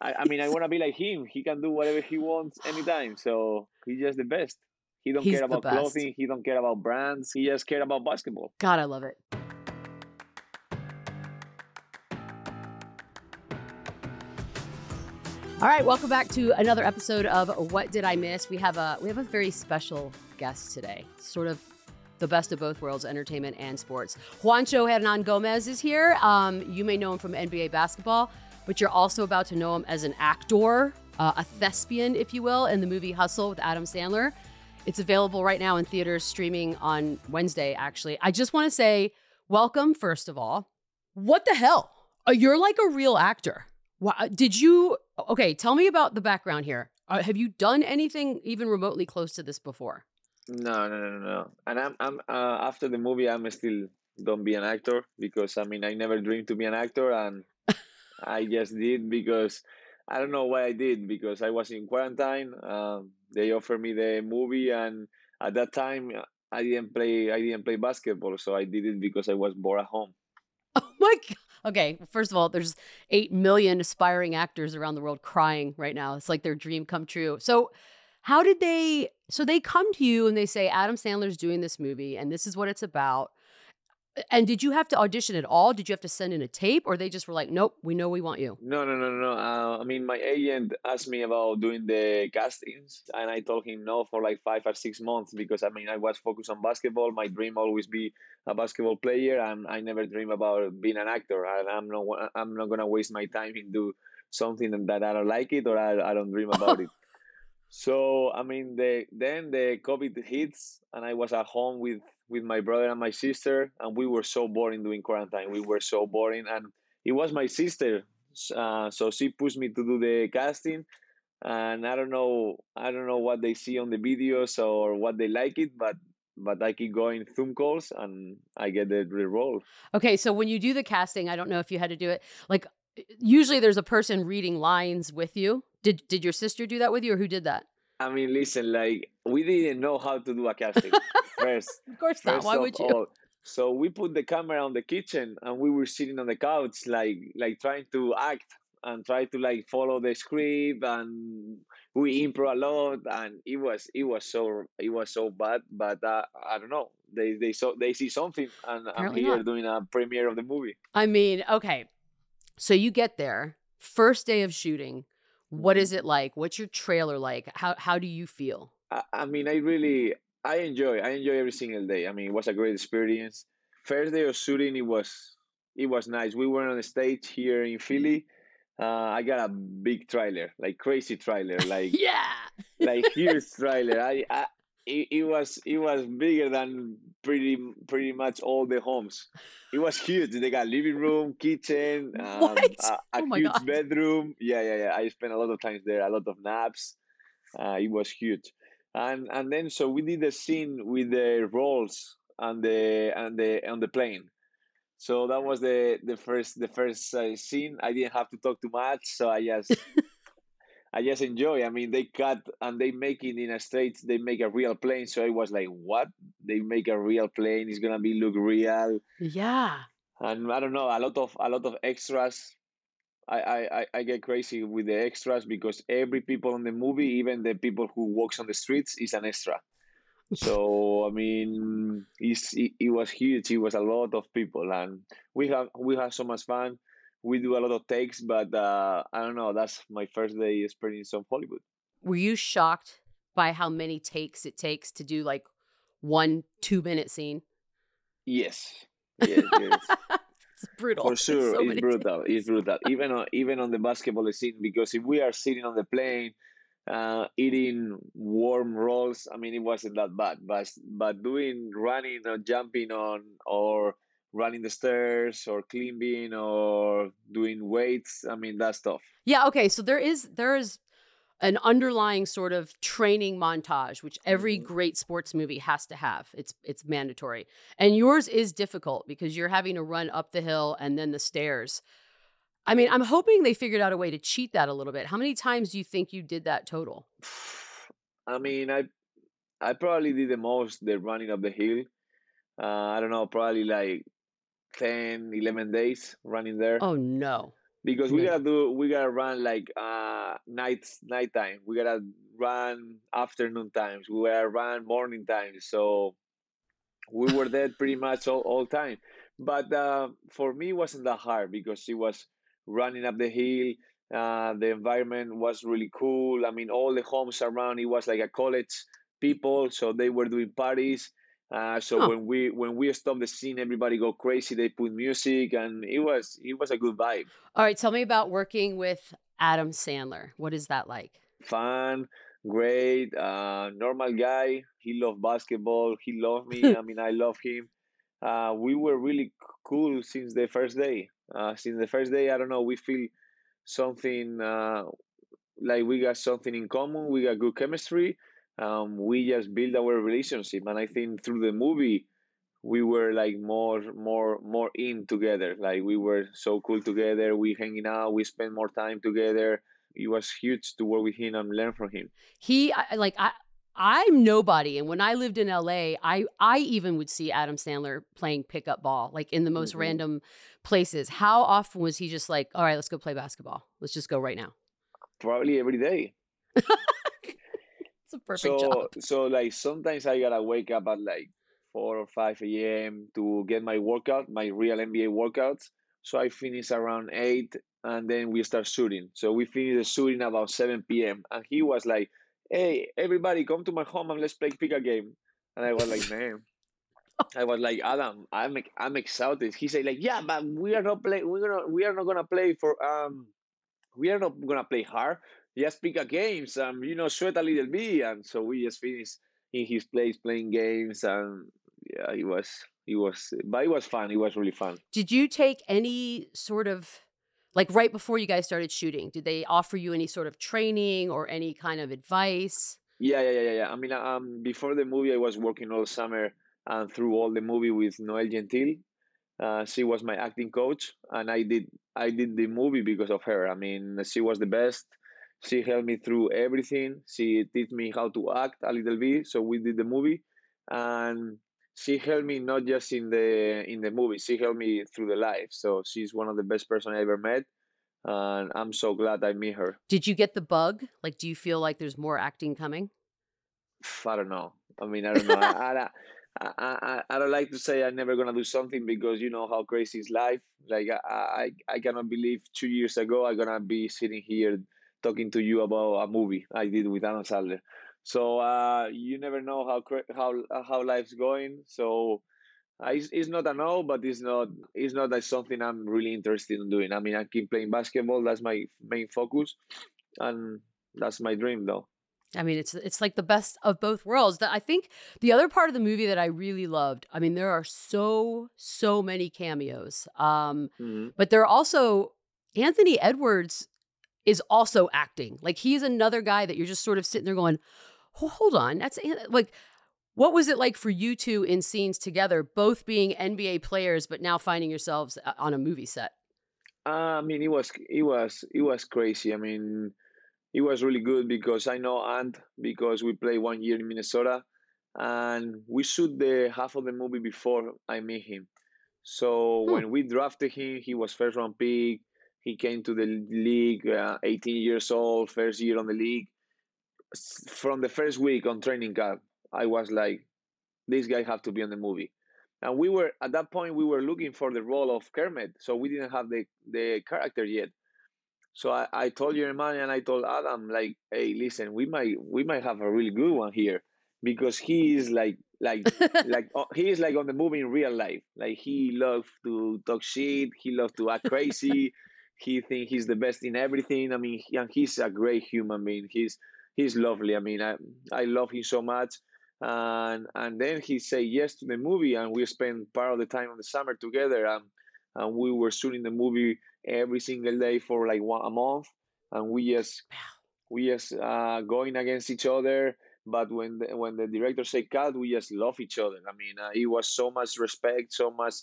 I, I mean, I want to be like him. He can do whatever he wants anytime. So he's just the best. He don't He's care about clothing. He don't care about brands. He just care about basketball. God, I love it. All right, welcome back to another episode of What Did I Miss? We have a we have a very special guest today. Sort of the best of both worlds, entertainment and sports. Juancho Hernangomez is here. Um, you may know him from NBA basketball, but you're also about to know him as an actor, uh, a thespian, if you will, in the movie Hustle with Adam Sandler. It's available right now in theaters, streaming on Wednesday, actually. I just want to say, welcome, first of all. What the hell? Uh, You're like a real actor. Wha- Did you? Okay, tell me about the background here. Uh, have you done anything even remotely close to this before? No, no, no, no, no. And I'm, I'm uh, after the movie, I'm still don't be an actor because I mean, I never dreamed to be an actor, and I just did because I don't know why I did because I was in quarantine. Um, they offered me the movie, and at that time, I didn't play. I didn't play basketball, so I did it because I was bored at home. Oh my god. Okay, first of all, there's 8 million aspiring actors around the world crying right now. It's like their dream come true. So, how did they so they come to you and they say Adam Sandler's doing this movie and this is what it's about. And did you have to audition at all? Did you have to send in a tape or they just were like, "Nope, we know we want you." No, no, no, no. Uh, I mean, my agent asked me about doing the castings, and I told him no for like five or six months because I mean, I was focused on basketball. My dream always be a basketball player, and I never dream about being an actor. And I'm not, I'm not gonna waste my time into something that I don't like it or I, I don't dream about it. So I mean, the then the COVID hits, and I was at home with with my brother and my sister, and we were so boring doing quarantine. We were so boring, and it was my sister uh, so she pushed me to do the casting and i don't know i don't know what they see on the videos or what they like it but but i keep going zoom calls and i get the, role Okay, so when you do the casting, I don't know if you had to do it like usually there's a person reading lines with you. Did did your sister do that with you or who did that? i mean listen like we didn't know how to do a casting first Of course not. Why would you? all. so we put the camera on the kitchen and we were sitting on the couch like like trying to act and try to like follow the script and we improv a lot and it was it was so it was so bad but uh, i don't know they they saw they see something and i'm Apparently here not. doing a premiere of the movie I mean, okay. So you get there, first day of shooting. What is it like? What's your trailer like? How how do you feel? I, I mean i really i enjoy i enjoy every single day i mean it was a great experience first day of shooting it was it was nice we were on the stage here in philly uh, i got a big trailer like crazy trailer like Yeah. like huge trailer. I, I it, it was it was bigger than pretty pretty much all the homes. It was huge. They got living room, kitchen, um, a, a Oh huge God. bedroom. Yeah, yeah, yeah. I spent a lot of times there. A lot of naps. Uh, it was huge. And and then so we did a scene with the rolls and the and the on the plane. So that was the the first the first uh, scene. I didn't have to talk too much, so I just I just enjoy. I mean, they cut and they make it in a straight. They make a real plane. So I was like, "What? They make a real plane? It's gonna be look real." Yeah. And I don't know, a lot of a lot of extras. I I I- get crazy with the extras because every people in the movie, even the people who walks on the streets, is an extra. So I mean, it's, it, it was huge. It was a lot of people, and we have we have so much fun. We do a lot of takes, but uh, I don't know. That's my first day experience of Hollywood. Were you shocked by how many takes it takes to do like one two minute scene? Yes, yes, yes. It's brutal. for sure. so it's brutal. It's brutal. Even on even on the basketball scene, because if we are sitting on the plane, uh, eating warm rolls, I mean, it wasn't that bad. But but doing running or jumping on or running the stairs or climbing or doing weights. I mean, that stuff. Yeah. Okay. So there is there is an underlying sort of training montage, which every Mhm. great sports movie has to have. It's it's mandatory, and yours is difficult because you're having to run up the hill and then the stairs. I mean, I'm hoping they figured out a way to cheat that a little bit. How many times do you think you did that total? I mean, I I probably did the most the running up the hill. Uh, I don't know, probably like 10, 11 days running there Oh no. Because we gotta do we gotta run like uh night nighttime. We gotta run afternoon times. We gotta run morning times. So we were there pretty much all, all time. But uh, for me, it wasn't that hard because it was running up the hill. Uh, the environment was really cool. I mean, all the homes around it was like a college people, so they were doing parties. Uh, so Huh. when we when we stopped the scene, everybody go crazy. They put music, and it was it was a good vibe. All right, tell me about working with Adam Sandler. What is that like? Fun, great, uh, normal guy. He loved basketball. He loved me. I mean, I love him. Uh, we were really cool since the first day. Uh, since the first day, I don't know. We feel something uh, like we got something in common. We got good chemistry. Um, we just build our relationship, and I think through the movie, we were like more, more, more in together. Like we were so cool together. We hanging out. We spend more time together. It was huge to work with him and learn from him. He like I I'm nobody and when I lived in LA, I I even would see Adam Sandler playing pickup ball like in the most Mhm. random places. How often was he just like, "All right, let's go play basketball. Let's just go right now." Probably every day. It's a perfect so job. so like sometimes I gotta wake up at like four or five a.m. to get my workout, my real NBA workouts. So I finish around eight, and then we start shooting. So we finish the shooting about seven p.m. And he was like, "Hey, everybody, come to my home and let's play pick a game." And I was like, "Man." I was like, Adam, I'm I'm excited. He said, like, yeah, but we are not play. We're gonna we are not gonna play for um we are not gonna play hard. Just pick a games, and you know, sweat a little bit, and so we just finished in his place playing games, and yeah, it was it was, but it was fun. It was really fun. Did you take any sort of like right before you guys started shooting? Did they offer you any sort of training or any kind of advice? Yeah, yeah, yeah, yeah. yeah. I mean, um, before the movie, I was working all summer and through all the movie with Noel Gentil. Uh, she was my acting coach, and I did I did the movie because of her. I mean, she was the best. She helped me through everything. She taught me how to act a little bit, so we did the movie, and she helped me not just in the in the movie. She helped me through the life. So she's one of the best person I ever met, and I'm so glad I met her. Did you get the bug? Like do you feel like there's more acting coming? I don't know. I mean, I don't know. I, I, I, I, I don't like to say I'm never gonna do something because you know how crazy is life. Like I, I, I cannot believe two years ago I'm gonna be sitting here talking to you about a movie I did with Adam Sandler. So uh, you never know how how how life's going. So uh, it's, it's not a no, but it's not it's not like something I'm really interested in doing. I mean, I keep playing basketball. That's my main focus, and that's my dream, though. I mean, it's it's like the best of both worlds. That I think the other part of the movie that I really loved. I mean, there are so so many cameos. Um, hmm but there are also Anthony Edwards is also acting. Like he's another guy that you're just sort of sitting there going, "Oh, "Hold on, that's like." What was it like for you two in scenes together, both being NBA players, but now finding yourselves uh, on a movie set? Uh, I mean, it was it was it was crazy. I mean, it was really good because I know Ant because we played one year in Minnesota, and we shoot the half of the movie before I meet him. So Hmm. when we drafted him, he was first round pick. He came to the league, uh, 18 years old, first year on the league. From the first week on training camp, I was like, this guy have to be on the movie. And we were at that point we were looking for the role of Kermit, so we didn't have the the character yet. So I, I told Jeremiah and I told Adam like, hey, listen, we might we might have a really good one here because he is like like like oh, he is like on the movie in real life. Like he loves to talk shit. He loves to act crazy. He think he's the best in everything. I mean, and he's a great human being. He's he's lovely. I mean, I I love him so much. and and then he said yes to the movie, and we spent part of the time of the summer together, and and we were shooting the movie every single day for like one a month, and we just we just uh, going against each other. But when the, when the director said cut, we just love each other. I mean, uh, it was so much respect, so much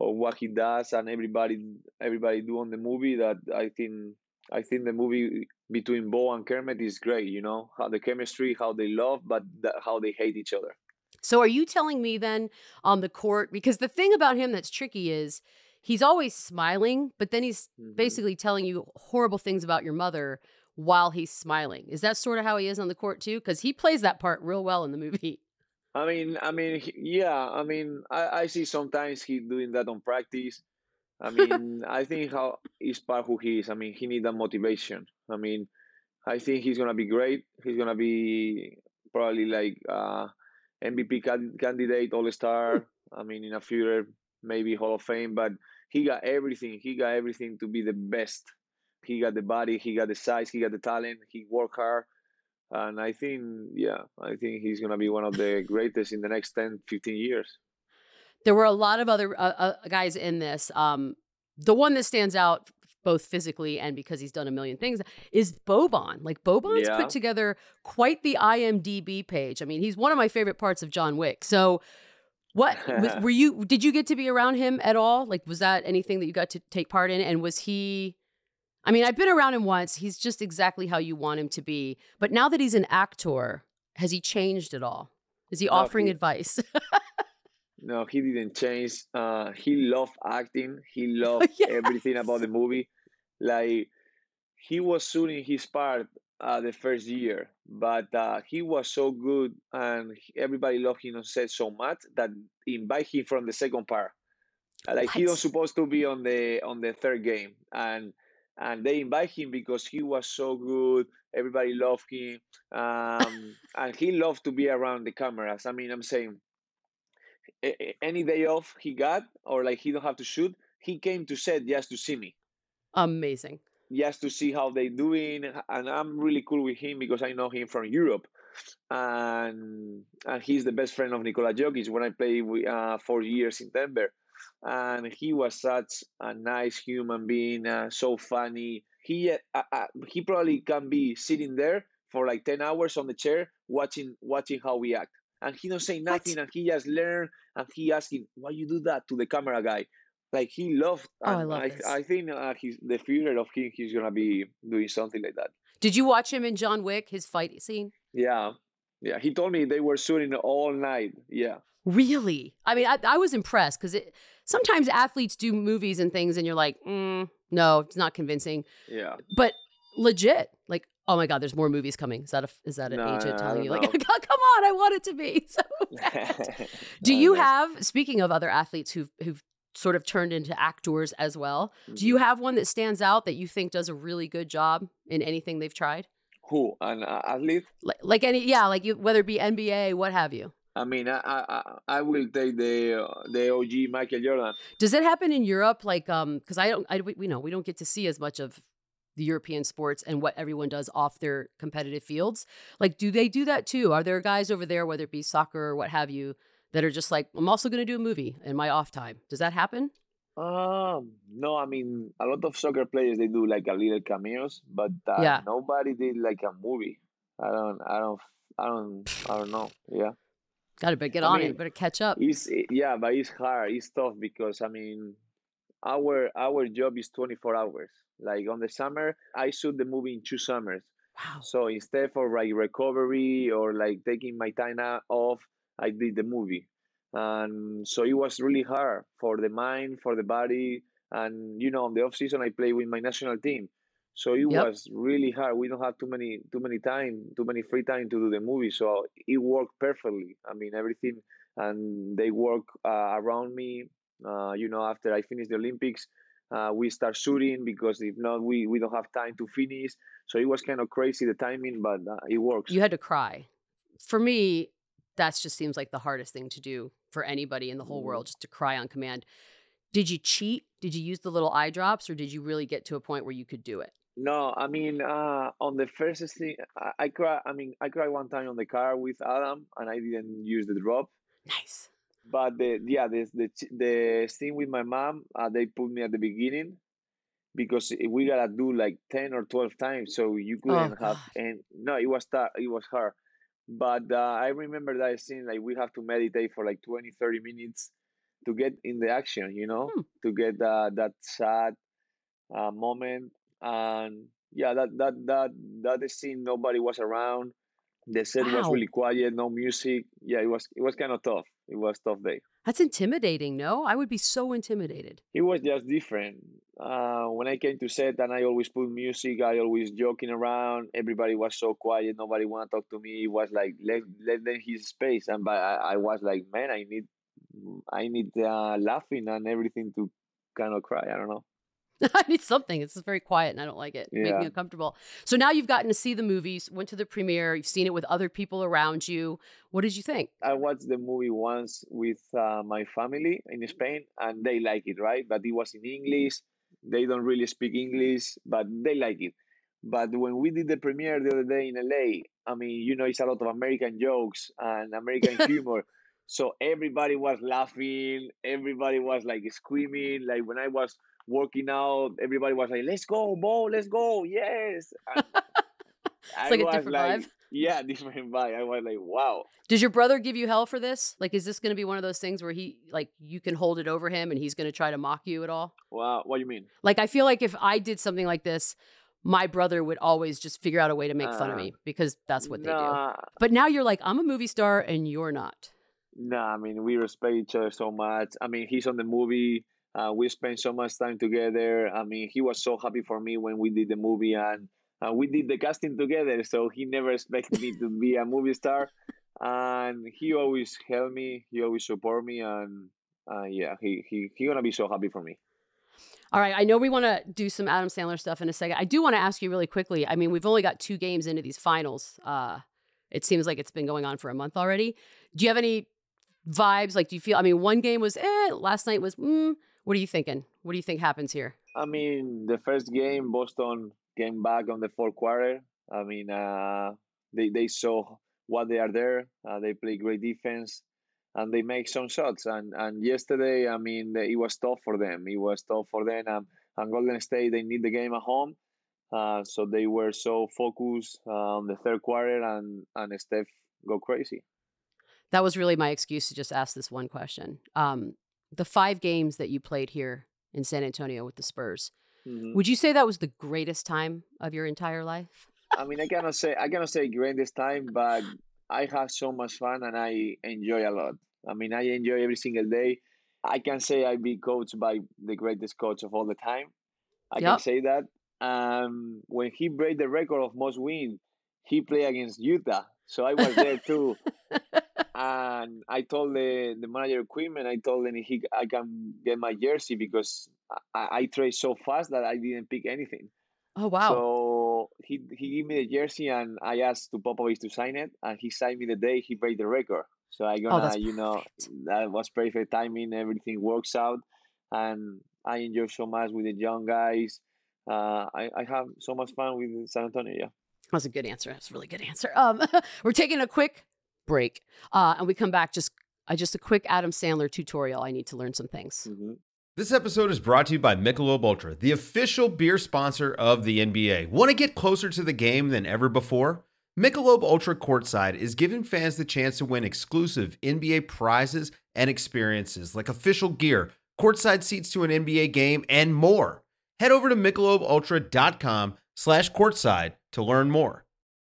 of what he does, and everybody everybody do on the movie that I think I think the movie between Bo and Kermit is great. You know how the chemistry, how they love, but how they hate each other. So are you telling me then on the court because the thing about him that's tricky is he's always smiling, but then he's Mhm. basically telling you horrible things about your mother while he's smiling. Is that sort of how he is on the court too? Because he plays that part real well in the movie. I mean, I mean, he- yeah. I mean, I, I see sometimes he doing that on practice. I mean, I think how is part who he is. I mean, he need that motivation. I mean, I think he's gonna be great. He's gonna be probably like uh, MVP can- candidate, All Star. I mean, in a future maybe Hall of Fame. But he got everything. He got everything to be the best. He got the body. He got the size. He got the talent. He worked hard. And I think, yeah, I think he's going to be one of the greatest in the next 10, 15 years. There were a lot of other uh, uh, guys in this. Um, the one that stands out both physically and because he's done a million things is Boban. Like Boban's Yeah. put together quite the IMDb page. I mean, he's one of my favorite parts of John Wick. So what were you did you get to be around him at all? Like was that anything that you got to take part in and was he I mean, I've been around him once. He's just exactly how you want him to be. But now that he's an actor, has he changed at all? Is he No, offering he- advice? No, he didn't change. Uh, he loved acting. He loved everything about the movie. Like he was shooting his part uh, the first year, but uh, he was so good, and everybody loved him on set so much that invite him from the second part. Like he What? was supposed to be on the on the third game, and and they invite him because he was so good. Everybody loved him, um, and he loved to be around the cameras. I mean, I'm saying any day off he got or like he don't have to shoot he came to set just to see me Amazing. just to see how they doing and i'm really cool with him because i know him from europe and and he's the best friend of Nikola Jokic when I played uh, four years in Denver and he was such a nice human being uh, so funny. He uh, uh, he probably can be sitting there for like 10 hours on the chair watching watching how we act. And he don't say nothing and he just learn and he asking why you do that to the camera guy? Like he loved Oh, I love I, this. I think uh, he's the future of him he's gonna be doing something like that. Did you watch him in John Wick, his fight scene? yeah yeah he told me they were shooting all night yeah Really? I mean, I, I was impressed because it sometimes athletes do movies and things, and you're like, mm, no, it's not convincing. yeah But legit, like, oh my god, there's more movies coming. Is that a is that an No, agent no, telling you like, come on, I want it to be so bad. Do you have? Speaking of other athletes who've who've sort of turned into actors as well, do Mm-hmm. you have one that stands out that you think does a really good job in anything they've tried? Who an uh, athlete Like, like any, yeah, like you, whether it be NBA, what have you. I mean, I I, I- will take the uh, the OG Michael Jordan. Does it happen in Europe? Like, um, because I don't, I we we know we don't get to see as much of the European sports and what everyone does off their competitive fields. Like, do they do that too? Are there guys over there, whether it be soccer or what have you, that are just like, I'm also going to do a movie in my off time? Does that happen? Um, no, I mean, a lot of soccer players they do like a little cameos, but uh, Yeah. nobody did like a movie. I don't, I don't, I don't, I don't know. Yeah, Got to get I on mean, it. Better catch up. it's yeah, but it's hard. It's tough because I mean, our our job is twenty four hours. Like on the summer, I shoot the movie in two summers. Wow. So instead of like recovery or like taking my time off, I did the movie. And so it was really hard for the mind, for the body. And you know, on the off season I play with my national team. So it Yep. was really hard. We don't have too many too many time, too many free time to do the movie. So it worked perfectly. I mean everything and they work uh, around me. Uh, you know, after I finish the Olympics, uh, we start shooting because if not, we, we don't have time to finish. So it was kind of crazy the timing, but uh, it works. You had to cry. For me, that just seems like the hardest thing to do for anybody in the whole world, just to cry on command. Did you cheat? Did you use the little eye drops, or did you really get to a point where you could do it? No, I mean, uh, on the first thing, I, I cried. I mean, I cried one time on the car with Adam, and I didn't use the drop. Nice. But the yeah, the the the scene with my mom, uh, they put me at the beginning because we gotta do like ten or twelve times, so you Oh, couldn't have. God. And no, it was tough. It was hard. But uh, I remember that scene. Like we have to meditate for like 20, 30 minutes to get in the action. You know, Hmm. to get uh, that sad uh, moment. And yeah, that that that that scene. Nobody was around. The set was really quiet. No music. Yeah, it was it was kind of tough. It was tough day. That's intimidating, no? I would be so intimidated. it was just different. Uh, when I came to set and I always put music, I always joking around. Everybody was so quiet. Nobody want to talk to me. It was like let let them his space. And but I, I was like, man, I need I need uh, laughing and everything to kind of cry. I don't know. I need something. It's very quiet and I don't like it. Make me uncomfortable. So now you've gotten to see the movies, went to the premiere, you've seen it with other people around you. What did you think? I watched the movie once with uh, my family in Spain, and they like it, right? But it was in English. They don't really speak English, but they like it. But when we did the premiere the other day in LA, I mean, you know, it's a lot of American jokes and American humor. So everybody was laughing. Everybody was like screaming. Like when I was working out, everybody was like, "Let's go, Bo! Let's go! Yes!" And I like a different vibe. Yeah, different vibe. I was like, "Wow." Does your brother give you hell for this? Like, is this going to be one of those things where he, like, you can hold it over him and he's going to try to mock you at all? Wow, what do you mean? Like, I feel like if I did something like this, my brother would always just figure out a way to make fun of Uh, me because that's what they do. But now you're like, I'm a movie star and you're not. Nah, I mean, we respect each other so much. I mean, he's on the movie. Uh, we spent so much time together. I mean, he was so happy for me when we did the movie, and uh, we did the casting together. So he never expected me to be a movie star, and he always helped me. He always support me, and uh, yeah, he he he gonna be so happy for me. All right, I know we want to do some Adam Sandler stuff in a second. I do want to ask you really quickly. I mean, we've only got two games into these finals. Uh, it seems like it's been going on for a month already. Do you have any vibes? Like, do you feel? I mean, one game was eh. Last night was. Mm, what are you thinking? What do you think happens here? I mean, the first game, Boston came back on the fourth quarter. I mean, uh, they they saw what they are there. Uh, they play great defense, and they make some shots. And and yesterday, I mean, it was tough for them. It was tough for them. Um, and Golden State, they need the game at home. Uh, so they were so focused uh, on the third quarter, and and Steph go crazy. That was really my excuse to just ask this one question. Um, the five games that you played here in San Antonio with the Spurs, Mhm. would you say that was the greatest time of your entire life? I mean, I cannot say I cannot say great this time, but I have so much fun and I enjoy a lot. I mean, I enjoy every single day. I can say I be coached by the greatest coach of all the time. I Yep. can say that. Um, when he break the record of most win, he played against Utah, so I was there too. and I told the the manager equipment, I told him he I can get my jersey because I, I trade so fast that I didn't pick anything. Oh wow! So he he gave me the jersey and I asked to Popovich to sign it and he signed me the day he break the record. So I gonna Oh, you know that was perfect timing. Everything works out, and I enjoy so much with the young guys. Uh, I I have so much fun with San Antonio. Yeah. That's a good answer. That's a really good answer. Um, we're taking a quick break, uh, and we come back. Just, uh, just a quick Adam Sandler tutorial. I need to learn some things. hmm This episode is brought to you by Michelob Ultra, the official beer sponsor of the NBA. Want to get closer to the game than ever before? Michelob Ultra Courtside is giving fans the chance to win exclusive NBA prizes and experiences like official gear, courtside seats to an NBA game, and more. Head over to michelobultra.com slash courtside to learn more.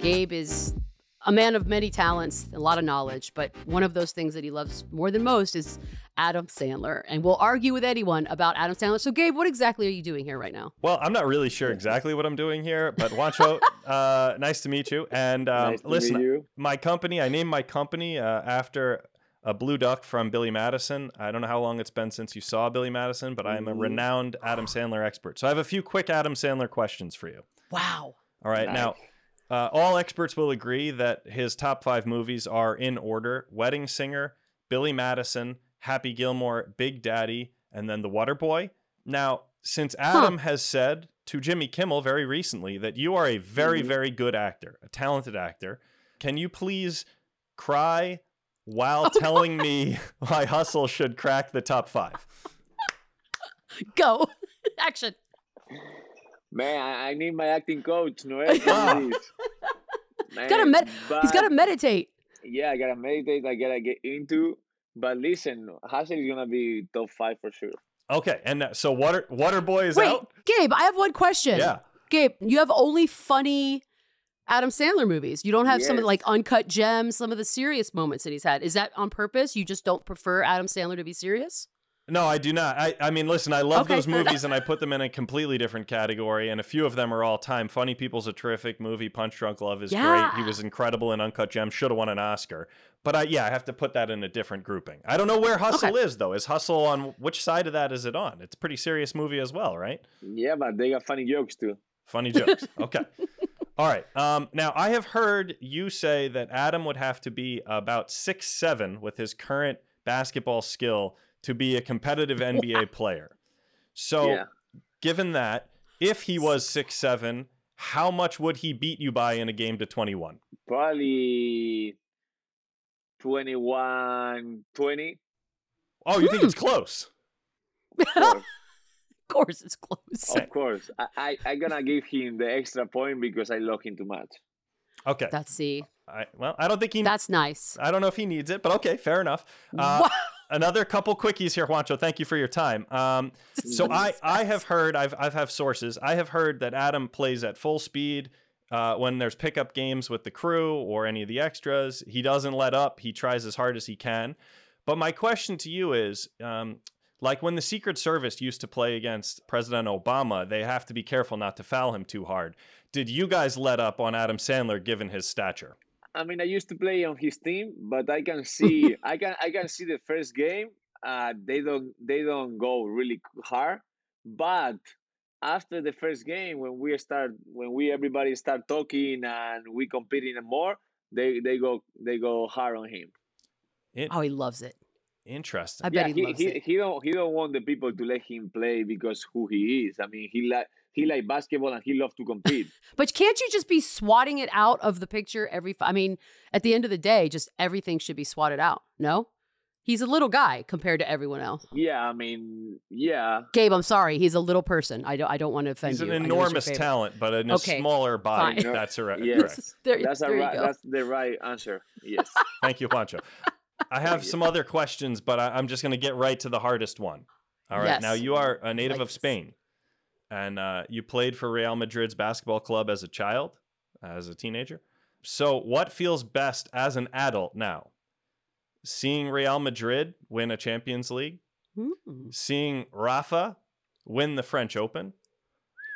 Gabe is a man of many talents, a lot of knowledge, but one of those things that he loves more than most is Adam Sandler. And we'll argue with anyone about Adam Sandler. So, Gabe, what exactly are you doing here right now? Well, I'm not really sure exactly what I'm doing here, but Juancho, uh, nice to meet you. And um, Nice to listen, meet you. my company, I named my company uh, after a blue duck from Billy Madison. I don't know how long it's been since you saw Billy Madison, but I am a Mhm. renowned Adam Sandler expert. So I have a few quick Adam Sandler questions for you. Wow. All right. Now, uh, all experts will agree that his top five movies are in order Wedding Singer, Billy Madison, Happy Gilmore, Big Daddy, and then The Water Boy. Now, since Adam has said to Jimmy Kimmel very recently that you are a very, Mhm. very good actor, a talented actor, can you please cry while Oh, telling me why Hustle should crack the top five? Go. Action. Man, I, I need my acting coach, Noel. Wow. please. Man, Gotta med- He's got to meditate. Yeah, I gotta meditate. I gotta get into. But listen, Hustle is gonna be top five for sure. Okay. And uh, so Water Water Boy is Wait, out? Gabe, I have one question. Yeah. Gabe, you have only funny Adam Sandler movies. You don't have some of the, like uncut gems, some of the serious moments that he's had. Is that on purpose? You just don't prefer Adam Sandler to be serious? No, I do not. I, I mean, listen, I love Okay, those fair enough. movies and I put them in a completely different category, and a few of them are all time. Funny People's a terrific movie. Punch Drunk Love is great. He was incredible in Uncut Gems. Should have won an Oscar. But I, yeah, I have to put that in a different grouping. I don't know where Hustle is though. Is Hustle on which side of that is it on? It's a pretty serious movie as well, right? Yeah, but they got funny jokes too. Funny jokes. Okay. All right. Um, now I have heard you say that Adam would have to be about six seven with his current basketball skill to be a competitive NBA player. So, Yeah. given that, if he was six seven, how much would he beat you by in a game to twenty one? Probably 21, 20. Oh, you think it's close? Of course. Of course, it's close. of course. I, I, I'm gonna give him the extra point because I love him too much. Okay. That's see. I, well, I don't think he. That's nice. I don't know if he needs it, but okay, fair enough. Uh, Wow. Another couple quickies here, Juancho. Thank you for your time. Um, so I, I have heard, I've, I've have sources. I have heard that Adam plays at full speed uh, when there's pickup games with the crew or any of the extras. He doesn't let up. He tries as hard as he can. But my question to you is, um, like when the Secret Service used to play against President Obama, they have to be careful not to foul him too hard. Did you guys let up on Adam Sandler given his stature? I mean, I used to play on his team, but I can see, I can, I can see the first game. Uh, they don't, they don't go really hard. But after the first game, when we start, when we everybody start talking and we competing more, they, they go, they go hard on him. It, Oh, he loves it. interesting. I bet yeah, he, he, loves he, it. he don't, he don't want the people to let him play because who he is. I mean, he like, he like basketball and he loves to compete. But can't you just be swatting it out of the picture every? fi- I mean, at the end of the day, just everything should be swatted out. No, he's a little guy compared to everyone else. yeah, I mean, yeah, Gabe, I'm sorry, he's a little person. I don't. I don't want to offend He's you. an he's your enormous talent, but in a Okay, smaller body. fine. That's correct. Yeah. correct. There, that's there you right, go. that's the right answer. Yes. Thank you, Pancho. I have some other questions, but I, I'm just going to get right to the hardest one. All right. Yes. Now, you are a native Like of this. Spain, and uh, you played for Real Madrid's basketball club as a child, as a teenager. So, what feels best as an adult now? Seeing Real Madrid win a Champions League, Mm. seeing Rafa win the French Open,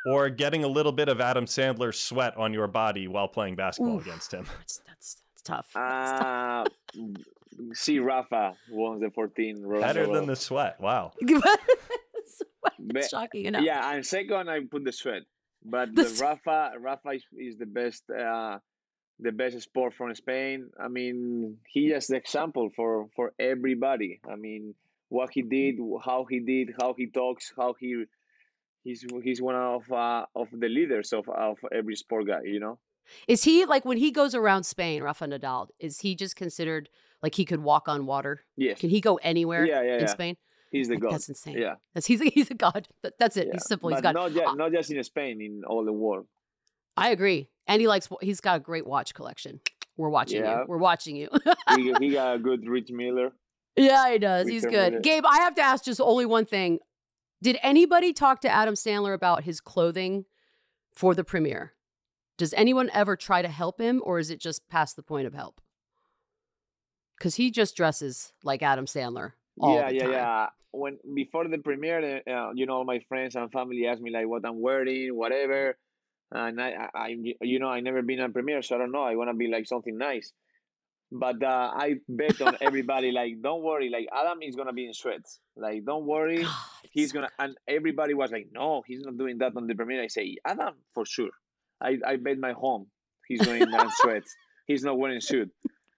or getting a little bit of Adam Sandler's sweat on your body while playing basketball Oof. against him? That's, that's that's tough. That's tough. Uh, see, Rafa won the 14. Better than the sweat. Wow. Be- shocking enough. Yeah, and second, I put the sweat. But The the Rafa, Rafa is, is the best, uh, the best sport from Spain. I mean, he is the example for for everybody. I mean, what he did, how he did, how he talks, how he. He's, he's one of uh, of the leaders of, of every sport guy, you know. Is he like when he goes around Spain, Rafa Nadal? Is he just considered like he could walk on water? Yes, Can he go anywhere Yeah, yeah, in yeah. Spain? He's the god. That's insane. Yeah, That's he's he's a god. That- That's it. yeah. He's simple. But he's got. not just, Uh, not just in Spain, in all the world. I agree. And he likes. He's got a great watch collection. We're watching Yeah. you. We're watching you. he, he got a good Richard Mille. yeah, he does. He's good. it. Gabe, I have to ask just only one thing. Did anybody talk to Adam Sandler about his clothing for the premiere? Does anyone ever try to help him, or is it just past the point of help? Because he just dresses like Adam Sandler. Yeah, yeah, time. yeah. When before the premiere, uh, you know, my friends and family asked me like what I'm wearing, whatever, and I, I, you know, I never been on premiere, so I don't know. I want to be like something nice, but uh, I bet on everybody like, don't worry, like Adam is gonna be in sweats, like don't worry, God, he's so gonna. And everybody was like, no, he's not doing that on the premiere. I say, Adam for sure. I, I bet my home he's going in sweats. He's not wearing suit.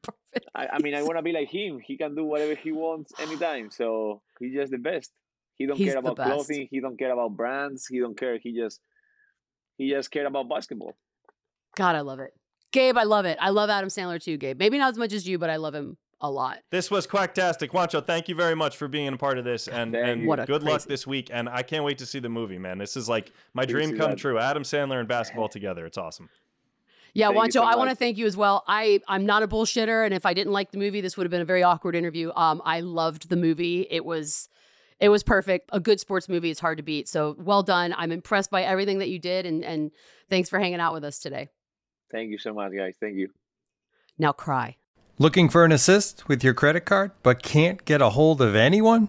Perfect. I, I mean, I want to be like him. He can do whatever he wants anytime. So he's just the best. He don't He's care about clothing. He don't care about brands. He don't care. He just he just care about basketball. God, I love it. Gabe, I love it. I love Adam Sandler too, Gabe. Maybe not as much as you, but I love him a lot. This was Quacktastic. Juancho, thank you very much for being a part of this and, and you. What a good luck this week. And I can't wait to see the movie, man. This is like my Please dream come that. true. Adam Sandler and basketball together. It's awesome. Yeah, Thank you Juancho, so I want to thank you as well. I I'm not a bullshitter, and if I didn't like the movie, this would have been a very awkward interview. Um, I loved the movie. It was it was perfect. A good sports movie is hard to beat. So well done. I'm impressed by everything that you did, and and thanks for hanging out with us today. Thank you so much, guys. Thank you. Now cry. Looking for an assist with your credit card but can't get a hold of anyone?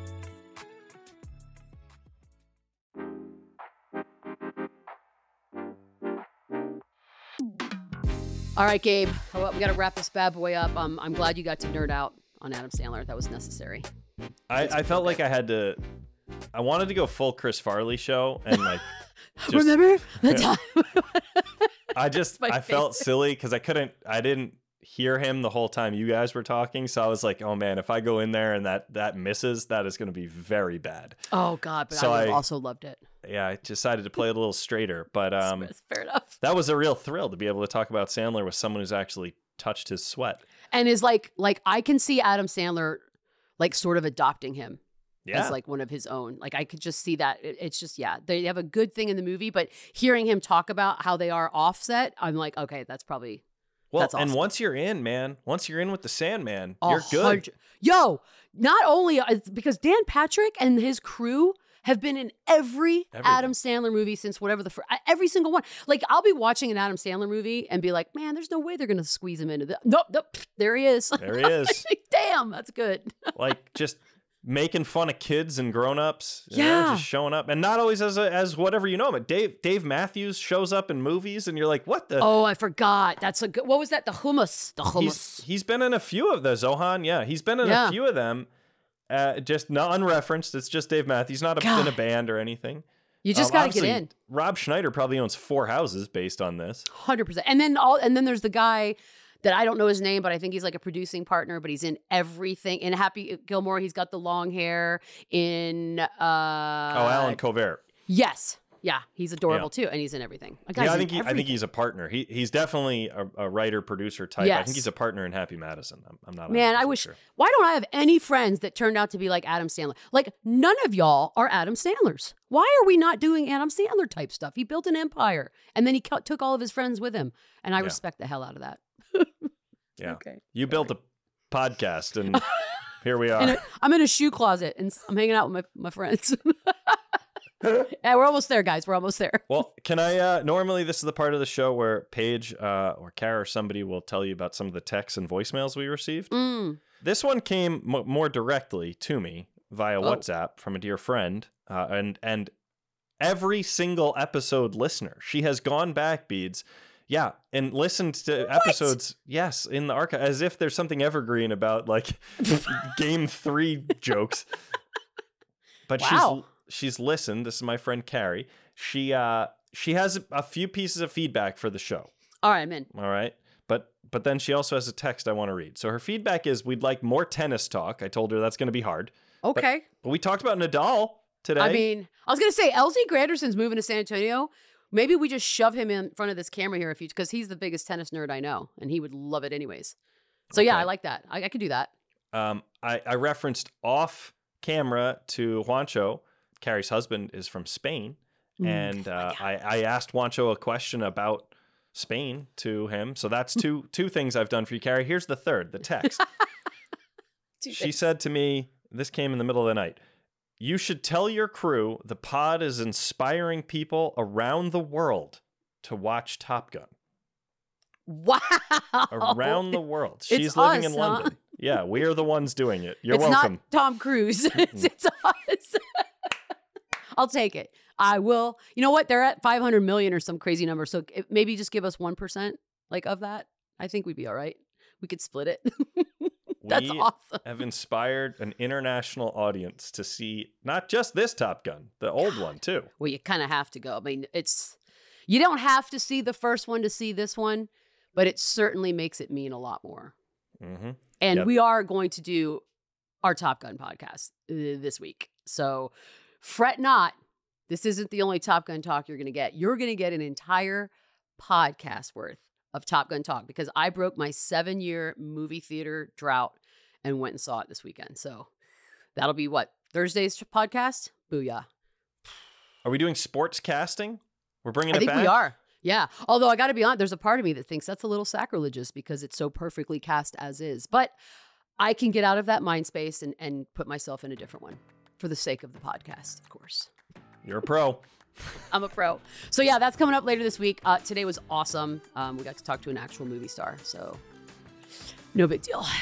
All right, Gabe. Well, we got to wrap this bad boy up. Um, I'm glad you got to nerd out on Adam Sandler. That was necessary. I, I felt like I had to. I wanted to go full Chris Farley show and like. Just- Remember the time? I just I felt silly because I couldn't. I didn't hear him the whole time you guys were talking, so I was like, oh man, if I go in there and that that misses, that is going to be very bad. oh God, but So I, I- also loved it. Yeah, I decided to play it a little straighter, but um, fair enough. that was a real thrill to be able to talk about Sandler with someone who's actually touched his sweat. And is like like I can see Adam Sandler like sort of adopting him Yeah, as like one of his own. Like I could just see that. It- It's just yeah, they have a good thing in the movie, but hearing him talk about how they are offset, I'm like, okay, that's probably well, that's and once you're in, man, once you're in with the Sandman, a you're good. hundred- Yo, not only because Dan Patrick and his crew have been in every Everything. Adam Sandler movie since whatever the fir- every single one. Like I'll be watching an Adam Sandler movie and be like, man, there's no way they're gonna squeeze him into the. Nope, nope, there he is. There he is. Like, Damn, that's good. like just making fun of kids and grown-ups you know, Yeah. just showing up and not always as a, as whatever you know him but dave dave matthews shows up in movies and you're like what the Oh, I forgot. That's a good. What was that? The hummus. The he's hummus. he's been in a few of those zohan yeah he's been in Yeah. a few of them uh, just not unreferenced it's just dave matthews not a, in a band or anything You just Um, got to get in. rob schneider probably owns four houses based on this Hundred percent. And then all. And then there's the guy that I don't know his name, but I think he's like a producing partner. But he's in everything. In Happy Gilmore, he's got the long hair. In uh, oh allen covert Yes. Yeah, he's adorable too, and he's in everything. A guy's yeah, I think he, I think he's a partner. He he's definitely a, a writer producer type. I Yes. think he's a partner in Happy Madison. I'm, I'm not. Man, I 100% wish. Sure. Why don't I have any friends that turned out to be like Adam Sandler? Like none of y'all are Adam Sandlers. Why are we not doing Adam Sandler type stuff? He built an empire, and then he cut, took all of his friends with him, and I Yeah. respect the hell out of that. Yeah. Okay. You built a podcast, and here we In are. a, I'm in a shoe closet, and s- I'm hanging out with my my friends. yeah, we're almost there, guys. We're almost there. well, can I? Uh, normally, this is the part of the show where Paige uh, or Kara or somebody will tell you about some of the texts and voicemails we received. Mm. This one came m- more directly to me via Oh. WhatsApp from a dear friend, uh, and and every single episode listener. She has gone back, beads. Yeah, and listened to episodes. Yes, in the archive, as if there's something evergreen about like game three jokes. But Wow. She's listened. This is my friend Carrie. She uh she has a few pieces of feedback for the show. All right, I'm in. All right. But but then she also has a text I want to read. So her feedback is we'd like more tennis talk. I told her that's going to be hard. Okay. But we talked about Nadal today. I mean, I was gonna say LZ Granderson's moving to San Antonio. Maybe we just shove him in front of this camera here if you because he's the biggest tennis nerd I know, and he would love it anyways. So yeah, I like that. I, I could do that. um, I, I referenced off camera to Juancho. Carrie's husband is from Spain. Mm. And uh, I, I asked Juancho a question about Spain to him. So that's two two things I've done for you, Carrie. Here's the third, the text. She things. said to me, this came in the middle of the night. You should tell your crew the pod is inspiring people around the world to watch Top Gun. "Wow, Around the world. She's It's living us, in huh? London. Yeah, we are the ones doing it. You're it's welcome. not Tom Cruise. it's, it's us. I'll take it. I will. You know what? They're at 500 million or some crazy number. So maybe just give us 1% like of that. I think we'd be all right. We could split it. That's we awesome. have inspired an international audience to see not just this Top Gun, the old one too. Well, you kind of have to go. I mean, it's you don't have to see the first one to see this one, but it certainly makes it mean a lot more. hmm And Yep. we are going to do our Top Gun podcast uh, this week. So fret not. This isn't the only Top Gun talk you're going to get. You're going to get an entire podcast worth of Top Gun talk because I broke my seven year movie theater drought and went and saw it this weekend. So that'll be what? Thursday's podcast? Booyah. Are we doing sports casting? We're bringing I it think back. we are. Yeah. Although I got to be honest, there's a part of me that thinks that's a little sacrilegious because it's so perfectly cast as is. But I can get out of that mind space and, and put myself in a different one for the sake of the podcast, of course. You're a pro. I'm a pro. So yeah, that's coming up later this week. Uh, today was awesome. Um, we got to talk to an actual movie star. So no big deal.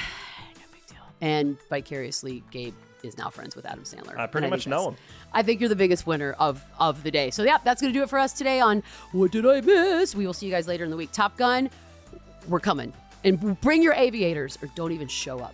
No big deal. And vicariously, Gabe is now friends with Adam Sandler. I pretty much know him. I think you're the biggest winner of of the day. So yeah, that's gonna do it for us today on What Did I Miss? We will see you guys later in the week. Top Gun, we're coming. And bring your aviators or don't even show up.